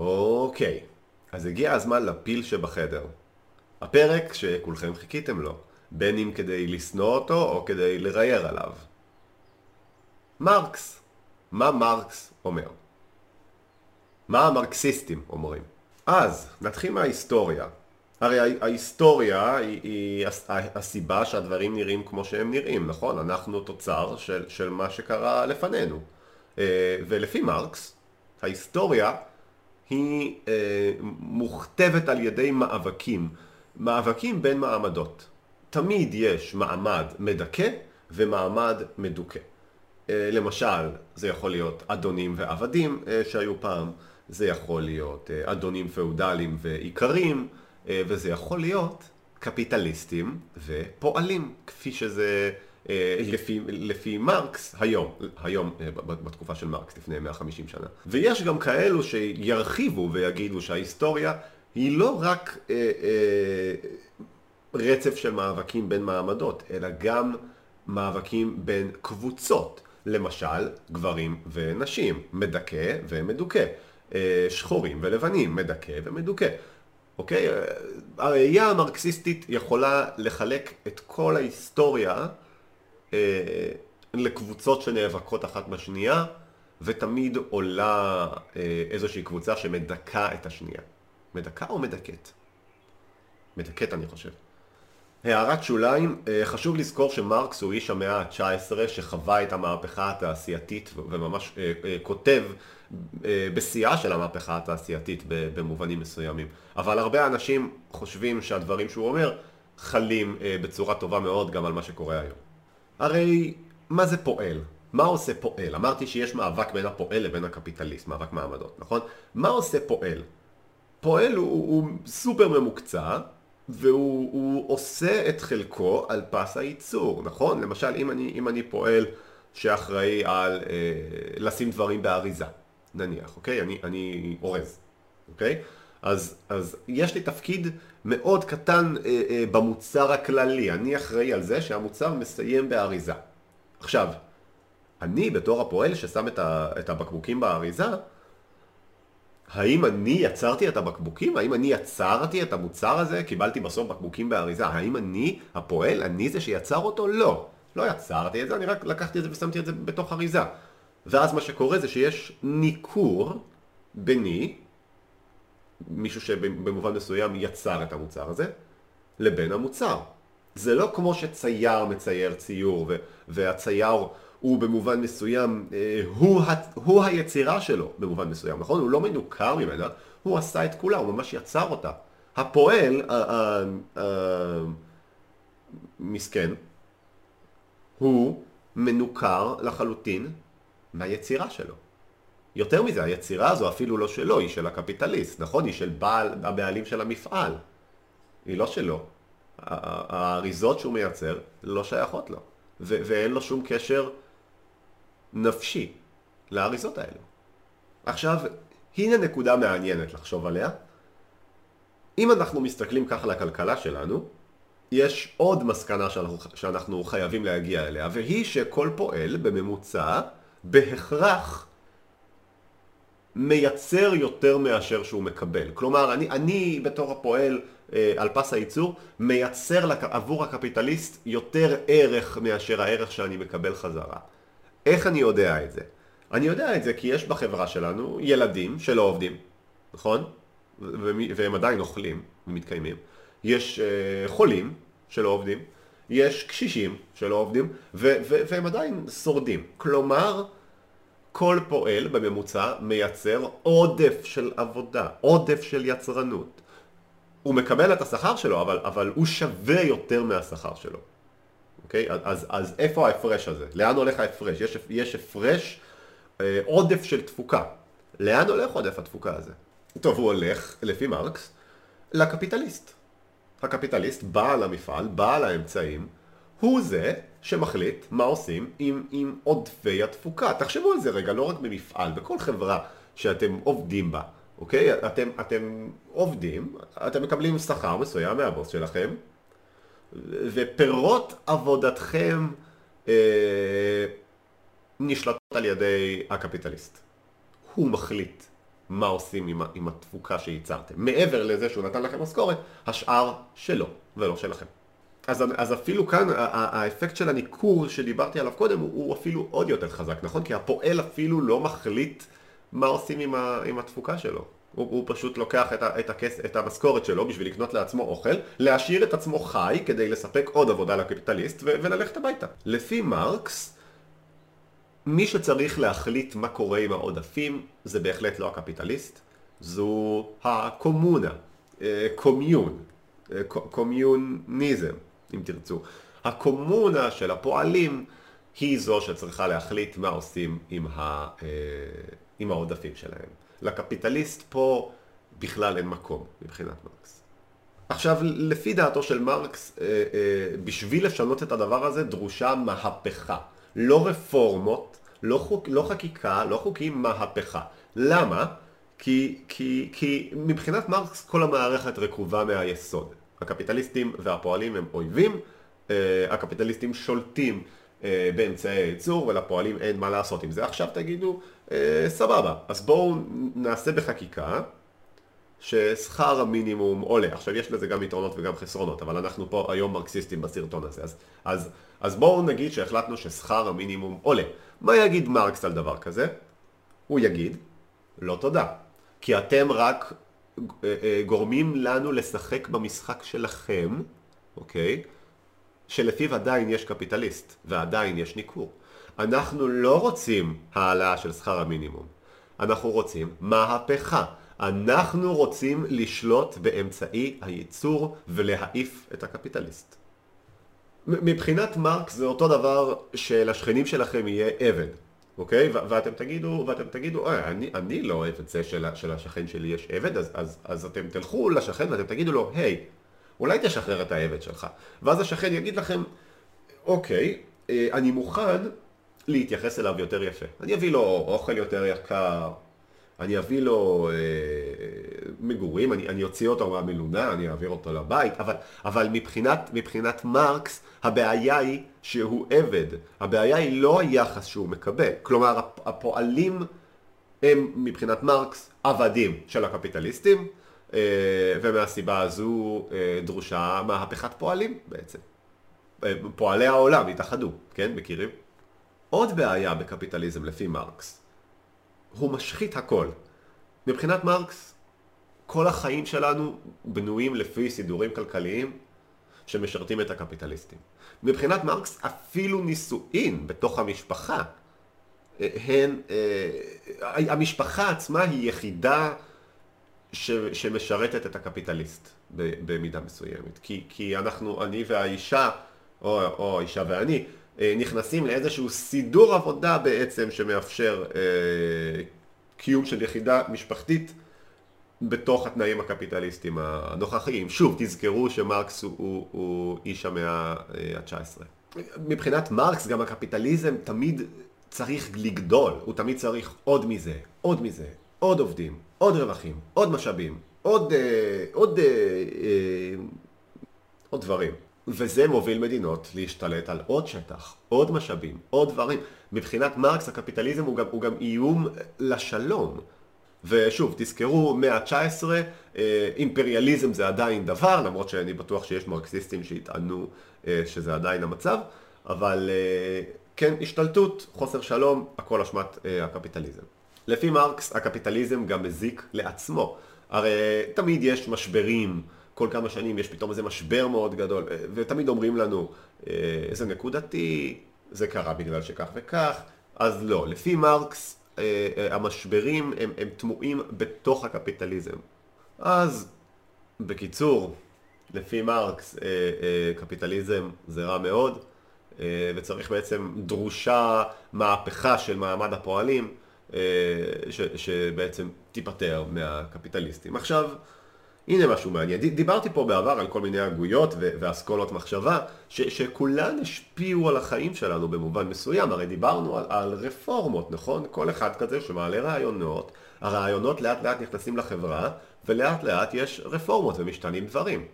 אוקיי, אז הגיע הזמן לפיל שבחדר. הפרק שכולכם חיכיתם לו, בין אם כדי לשנוא אותו או כדי לראייר עליו. מרקס. מה מרקס אומר? מה המרקסיסטים אומרים? אז, נתחיל מההיסטוריה. הרי ההיסטוריה היא, היא הסיבה שהדברים נראים כמו שהם נראים, נכון? אנחנו תוצר של, של מה שקרה לפנינו. אה, ולפי מרקס, ההיסטוריה היא אה, מוכתבת על ידי מאבקים, מאבקים בין מעמדות. תמיד יש מעמד מדכא ומעמד מדוכא. אה, למשל, זה יכול להיות אדונים ועבדים שהיו פעם, זה יכול להיות אדונים פאודליים ואיכרים, וזה יכול להיות קפיטליסטים ופועלים, כפי שזה אה, לפי, לפי מרקס היום, היום אה, בתקופה של מרקס לפני 150 שנה. ויש גם כאלו שירחיבו ויגידו שההיסטוריה היא לא רק אה, אה, רצף של מאבקים בין מעמדות, אלא גם מאבקים בין קבוצות. למשל, גברים ונשים, מדכא ומדוכא. אה, שחורים ולבנים, מדכא ומדוכא. אוקיי? הראייה המרקסיסטית יכולה לחלק את כל ההיסטוריה אה, לקבוצות שנאבקות אחת בשנייה, ותמיד עולה אה, איזושהי קבוצה שמדכאה את השנייה. מדכאה או מדכאת? מדכאת אני חושב. הערת שוליים, אה, חשוב לזכור שמרקס הוא איש המאה ה-19 שחווה את המהפכה התעשייתית וממש כותב בשיאה של המהפכה התעשייתית במובנים מסוימים. אבל הרבה אנשים חושבים שהדברים שהוא אומר חלים בצורה טובה מאוד גם על מה שקורה היום. הרי מה זה פועל? מה עושה פועל? אמרתי שיש מאבק בין הפועל לבין הקפיטליסט, מאבק מעמדות, נכון? מה עושה פועל? פועל הוא, הוא סופר ממוקצע והוא עושה את חלקו על פס הייצור, נכון? למשל אם אני, אם אני פועל שאחראי על אה, לשים דברים באריזה, נניח, אוקיי? אני, אני אורז, אוקיי? אז, אז יש לי תפקיד מאוד קטן אה, אה, במוצר הכללי, אני אחראי על זה שהמוצר מסיים באריזה. עכשיו, אני בתור הפועל ששם את, ה, את הבקבוקים באריזה, האם אני יצרתי את הבקבוקים? האם אני יצרתי את המוצר הזה? קיבלתי בסוף בקבוקים באריזה. האם אני הפועל? אני זה שיצר אותו? לא. לא יצרתי את זה, אני רק לקחתי את זה ושמתי את זה בתוך אריזה. ואז מה שקורה זה שיש ניכור ביני מישהו שבמובן מסוים יצר את המוצר הזה, לבין המוצר. זה לא כמו שצייר מצייר ציור, והצייר הוא במובן מסוים, אה, הוא, הוא היצירה שלו במובן מסוים, נכון? הוא לא מנוכר ממנה, הוא עשה את כולה, הוא ממש יצר אותה. הפועל, המסכן, הוא מנוכר לחלוטין מהיצירה שלו. יותר מזה, היצירה הזו אפילו לא שלו, היא של הקפיטליסט, נכון? היא של בעל, הבעלים של המפעל. היא לא שלו. האריזות שהוא מייצר לא שייכות לו, ואין לו שום קשר נפשי לאריזות האלו. עכשיו, הנה נקודה מעניינת לחשוב עליה. אם אנחנו מסתכלים ככה לכלכלה שלנו, יש עוד מסקנה שאנחנו, שאנחנו חייבים להגיע אליה, והיא שכל פועל בממוצע בהכרח מייצר יותר מאשר שהוא מקבל. כלומר, אני, אני בתור הפועל אה, על פס הייצור, מייצר לק... עבור הקפיטליסט יותר ערך מאשר הערך שאני מקבל חזרה. איך אני יודע את זה? אני יודע את זה כי יש בחברה שלנו ילדים שלא עובדים, נכון? והם עדיין אוכלים ומתקיימים. יש אה, חולים שלא עובדים, יש קשישים שלא עובדים, והם עדיין שורדים. כלומר, כל פועל בממוצע מייצר עודף של עבודה, עודף של יצרנות. הוא מקבל את השכר שלו, אבל, אבל הוא שווה יותר מהשכר שלו. אוקיי? אז, אז איפה ההפרש הזה? לאן הולך ההפרש? יש, יש הפרש אה, עודף של תפוקה. לאן הולך עודף התפוקה הזה? טוב, הוא הולך, לפי מרקס, לקפיטליסט. הקפיטליסט, בעל המפעל, בעל האמצעים, הוא זה שמחליט מה עושים עם, עם עודפי התפוקה. תחשבו על זה רגע, לא רק במפעל, בכל חברה שאתם עובדים בה, אוקיי? אתם, אתם עובדים, אתם מקבלים שכר מסוים מהבוס שלכם, ופירות עבודתכם אה, נשלטות על ידי הקפיטליסט. הוא מחליט מה עושים עם, עם התפוקה שייצרתם. מעבר לזה שהוא נתן לכם משכורת, השאר שלו ולא שלכם. אז, אז אפילו כאן האפקט של הניכור שדיברתי עליו קודם הוא, אפילו עוד יותר חזק, נכון? כי הפועל אפילו לא מחליט מה עושים עם, ה, עם התפוקה שלו. הוא, הוא פשוט לוקח את, ה, את, הכס, את המשכורת שלו בשביל לקנות לעצמו אוכל, להשאיר את עצמו חי כדי לספק עוד עבודה לקפיטליסט ו, וללכת הביתה. לפי מרקס, מי שצריך להחליט מה קורה עם העודפים זה בהחלט לא הקפיטליסט, זו הקומונה, קומיון, קומיוניזם, אם תרצו. הקומונה של הפועלים היא זו שצריכה להחליט מה עושים עם, ה, אה, עם העודפים שלהם. לקפיטליסט פה בכלל אין מקום מבחינת מרקס. עכשיו, לפי דעתו של מרקס, אה, אה, בשביל לשנות את הדבר הזה דרושה מהפכה. לא רפורמות, לא, חוק, לא חקיקה, לא חוקים, מהפכה. למה? כי, כי, כי מבחינת מרקס כל המערכת רקובה מהיסוד. הקפיטליסטים והפועלים הם אויבים, אה, הקפיטליסטים שולטים אה, באמצעי הייצור ולפועלים אין מה לעשות עם זה. עכשיו תגידו, אה, סבבה, אז בואו נעשה בחקיקה ששכר המינימום עולה. עכשיו יש לזה גם יתרונות וגם חסרונות, אבל אנחנו פה היום מרקסיסטים בסרטון הזה. אז, אז, אז בואו נגיד שהחלטנו ששכר המינימום עולה. מה יגיד מרקס על דבר כזה? הוא יגיד, לא תודה. כי אתם רק גורמים לנו לשחק במשחק שלכם, אוקיי? שלפיו עדיין יש קפיטליסט ועדיין יש ניכור. אנחנו לא רוצים העלאה של שכר המינימום, אנחנו רוצים מהפכה. אנחנו רוצים לשלוט באמצעי הייצור ולהעיף את הקפיטליסט. מבחינת מרקס זה אותו דבר שלשכנים שלכם יהיה עבד, אוקיי? ואתם תגידו, ואתם תגידו, אה, אני, אני לא אוהב את זה של, של השכן שלי יש עבד, אז, אז, אז אתם תלכו לשכן ואתם תגידו לו, היי, אולי תשחרר את העבד שלך. ואז השכן יגיד לכם, אוקיי, אה, אני מוכן להתייחס אליו יותר יפה. אני אביא לו אוכל יותר יקר, אני אביא לו אה, מגורים, אני, אני אוציא אותו מהמלונה, אני אעביר אותו לבית, אבל, אבל מבחינת, מבחינת מרקס הבעיה היא שהוא עבד, הבעיה היא לא היחס שהוא מקבל, כלומר הפועלים הם מבחינת מרקס עבדים של הקפיטליסטים אה, ומהסיבה הזו אה, דרושה מהפכת פועלים בעצם. אה, פועלי העולם התאחדו, כן? מכירים? עוד בעיה בקפיטליזם לפי מרקס הוא משחית הכל. מבחינת מרקס, כל החיים שלנו בנויים לפי סידורים כלכליים שמשרתים את הקפיטליסטים. מבחינת מרקס, אפילו נישואין בתוך המשפחה, אה, הן, אה, המשפחה עצמה היא יחידה ש, שמשרתת את הקפיטליסט במידה מסוימת. כי, כי אנחנו, אני והאישה, או, או האישה ואני, אה, נכנסים לאיזשהו סידור עבודה בעצם שמאפשר אה, קיום של יחידה משפחתית בתוך התנאים הקפיטליסטיים הנוכחיים. שוב, תזכרו שמרקס הוא, הוא, הוא איש המאה ה-19. מבחינת מרקס גם הקפיטליזם תמיד צריך לגדול, הוא תמיד צריך עוד מזה, עוד מזה, עוד עובדים, עוד רווחים, עוד משאבים, עוד, אה, עוד, אה, אה, עוד דברים. וזה מוביל מדינות להשתלט על עוד שטח, עוד משאבים, עוד דברים. מבחינת מרקס הקפיטליזם הוא גם, הוא גם איום לשלום. ושוב, תזכרו, מאה ה-19, אה, אימפריאליזם זה עדיין דבר, למרות שאני בטוח שיש מרקסיסטים שיטענו אה, שזה עדיין המצב, אבל אה, כן, השתלטות, חוסר שלום, הכל אשמת הקפיטליזם. לפי מרקס, הקפיטליזם גם מזיק לעצמו. הרי תמיד יש משברים. כל כמה שנים יש פתאום איזה משבר מאוד גדול, ותמיד אומרים לנו, זה נקודתי, זה קרה בגלל שכך וכך, אז לא. לפי מרקס, המשברים הם, הם תמוהים בתוך הקפיטליזם. אז, בקיצור, לפי מרקס, קפיטליזם זה רע מאוד, וצריך בעצם, דרושה מהפכה של מעמד הפועלים, ש, שבעצם תיפטר מהקפיטליסטים. עכשיו, הנה משהו מעניין. דיברתי פה בעבר על כל מיני הגויות ואסכולות מחשבה ש- שכולן השפיעו על החיים שלנו במובן מסוים. הרי דיברנו על, על רפורמות, נכון? כל אחד כזה שמעלה רעיונות, הרעיונות לאט לאט נכנסים לחברה ולאט לאט יש רפורמות ומשתנים דברים.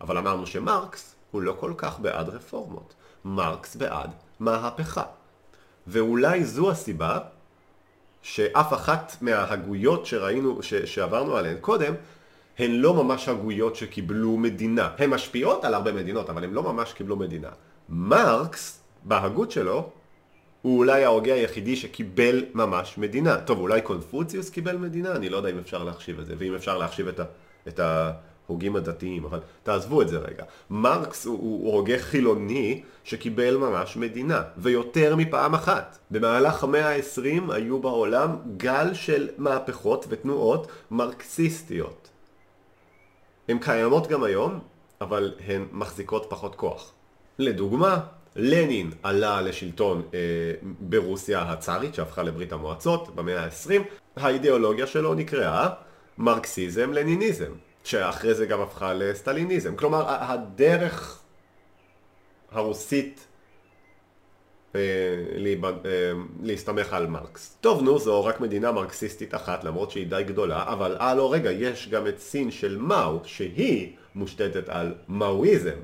אבל אמרנו שמרקס הוא לא כל כך בעד רפורמות. מרקס בעד מהפכה. ואולי זו הסיבה שאף אחת מההגויות שראינו, ש, שעברנו עליהן קודם, הן לא ממש הגויות שקיבלו מדינה. הן משפיעות על הרבה מדינות, אבל הן לא ממש קיבלו מדינה. מרקס, בהגות שלו, הוא אולי ההוגה היחידי שקיבל ממש מדינה. טוב, אולי קונפוציוס קיבל מדינה? אני לא יודע אם אפשר להחשיב את זה, ואם אפשר להחשיב את, ה, את ההוגים הדתיים, אבל תעזבו את זה רגע. מרקס הוא, הוא הוגה חילוני שקיבל ממש מדינה, ויותר מפעם אחת. במהלך המאה ה-20 היו בעולם גל של מהפכות ותנועות מרקסיסטיות. הן קיימות גם היום, אבל הן מחזיקות פחות כוח. לדוגמה, לנין עלה לשלטון אה, ברוסיה הצארית שהפכה לברית המועצות במאה ה-20, האידיאולוגיה שלו נקראה מרקסיזם לניניזם, שאחרי זה גם הפכה לסטליניזם. כלומר, הדרך הרוסית להסתמך על מרקס. טוב נו, זו רק מדינה מרקסיסטית אחת, למרות שהיא די גדולה, אבל אה לא רגע, יש גם את סין של מאו, שהיא מושתתת על מאואיזם,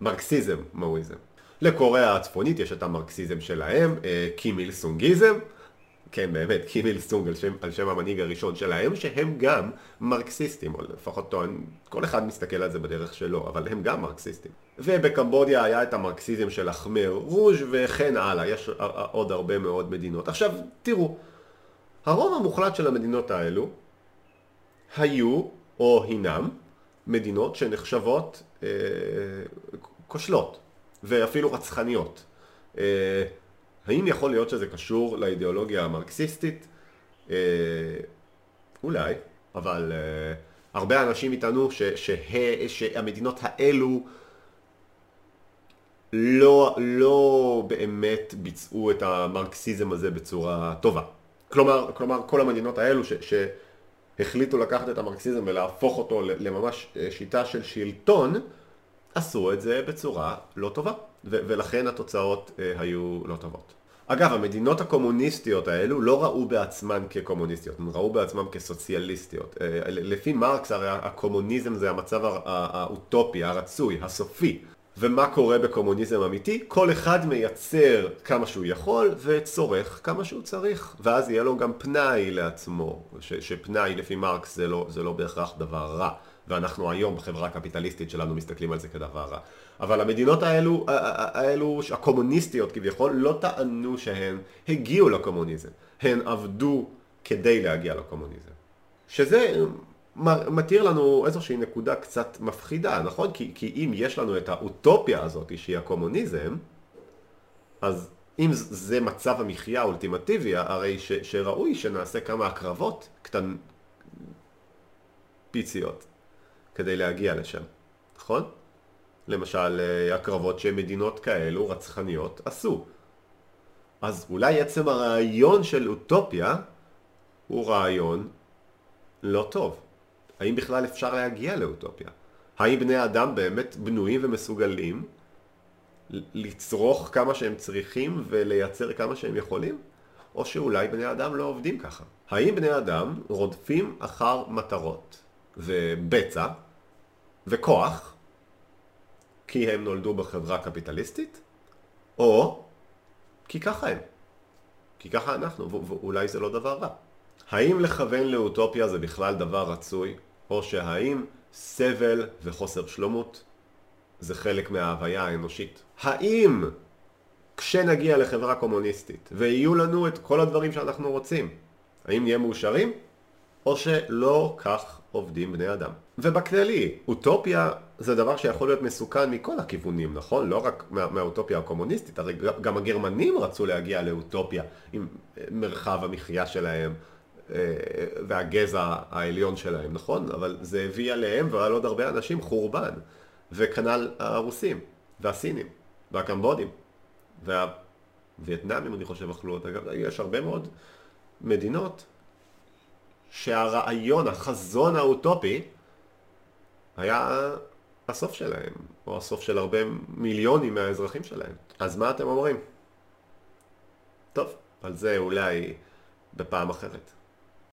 מרקסיזם מאואיזם. לקוריאה הצפונית יש את המרקסיזם שלהם, אה, קימיל סונגיזם, כן באמת, קימיל סונג על שם, על שם המנהיג הראשון שלהם, שהם גם מרקסיסטים, או לפחות טוען, כל אחד מסתכל על זה בדרך שלו, אבל הם גם מרקסיסטים. ובקמבודיה היה את המרקסיזם של החמר רוז' וכן הלאה, יש עוד הרבה מאוד מדינות. עכשיו, תראו, הרוב המוחלט של המדינות האלו היו, או הינם, מדינות שנחשבות אה, כושלות. ואפילו רצחניות. אה, האם יכול להיות שזה קשור לאידיאולוגיה המרקסיסטית? אה, אולי, אבל אה, הרבה אנשים יטענו שהמדינות האלו לא, לא באמת ביצעו את המרקסיזם הזה בצורה טובה. כלומר, כלומר כל המדינות האלו ש, שהחליטו לקחת את המרקסיזם ולהפוך אותו לממש שיטה של שלטון, עשו את זה בצורה לא טובה, ו- ולכן התוצאות אה, היו לא טובות. אגב, המדינות הקומוניסטיות האלו לא ראו בעצמן כקומוניסטיות, הן ראו בעצמן כסוציאליסטיות. אה, לפי מרקס הרי הקומוניזם זה המצב האוטופי, הרצוי, הסופי. ומה קורה בקומוניזם אמיתי? כל אחד מייצר כמה שהוא יכול וצורך כמה שהוא צריך ואז יהיה לו גם פנאי לעצמו ש, שפנאי לפי מרקס זה לא, זה לא בהכרח דבר רע ואנחנו היום בחברה הקפיטליסטית שלנו מסתכלים על זה כדבר רע. אבל המדינות האלו, האלו הקומוניסטיות כביכול, לא טענו שהן הגיעו לקומוניזם. הן עבדו כדי להגיע לקומוניזם. שזה מתיר לנו איזושהי נקודה קצת מפחידה, נכון? כי, כי אם יש לנו את האוטופיה הזאת שהיא הקומוניזם, אז אם זה מצב המחיה האולטימטיבי, הרי ש, שראוי שנעשה כמה הקרבות קטן... פיציות. כדי להגיע לשם, נכון? למשל, אה, הקרבות שמדינות כאלו רצחניות עשו. אז אולי עצם הרעיון של אוטופיה הוא רעיון לא טוב. האם בכלל אפשר להגיע לאוטופיה? האם בני אדם באמת בנויים ומסוגלים לצרוך כמה שהם צריכים ולייצר כמה שהם יכולים? או שאולי בני אדם לא עובדים ככה? האם בני אדם רודפים אחר מטרות ובצע וכוח, כי הם נולדו בחברה קפיטליסטית, או כי ככה הם. כי ככה אנחנו, ואולי זה לא דבר רע. האם לכוון לאוטופיה זה בכלל דבר רצוי, או שהאם סבל וחוסר שלומות זה חלק מההוויה האנושית? האם כשנגיע לחברה קומוניסטית ויהיו לנו את כל הדברים שאנחנו רוצים, האם נהיה מאושרים? או שלא כך עובדים בני אדם. ובכללי, אוטופיה זה דבר שיכול להיות מסוכן מכל הכיוונים, נכון? לא רק מה, מהאוטופיה הקומוניסטית, הרי גם הגרמנים רצו להגיע לאוטופיה עם מרחב המחיה שלהם אה, והגזע העליון שלהם, נכון? אבל זה הביא עליהם ועל עוד הרבה אנשים חורבן, וכנ"ל הרוסים, והסינים, והקמבודים, והווייטנאמים אני חושב אכלו אותה, יש הרבה מאוד מדינות שהרעיון, החזון האוטופי, היה הסוף שלהם, או הסוף של הרבה מיליונים מהאזרחים שלהם. אז מה אתם אומרים? טוב, על זה אולי בפעם אחרת.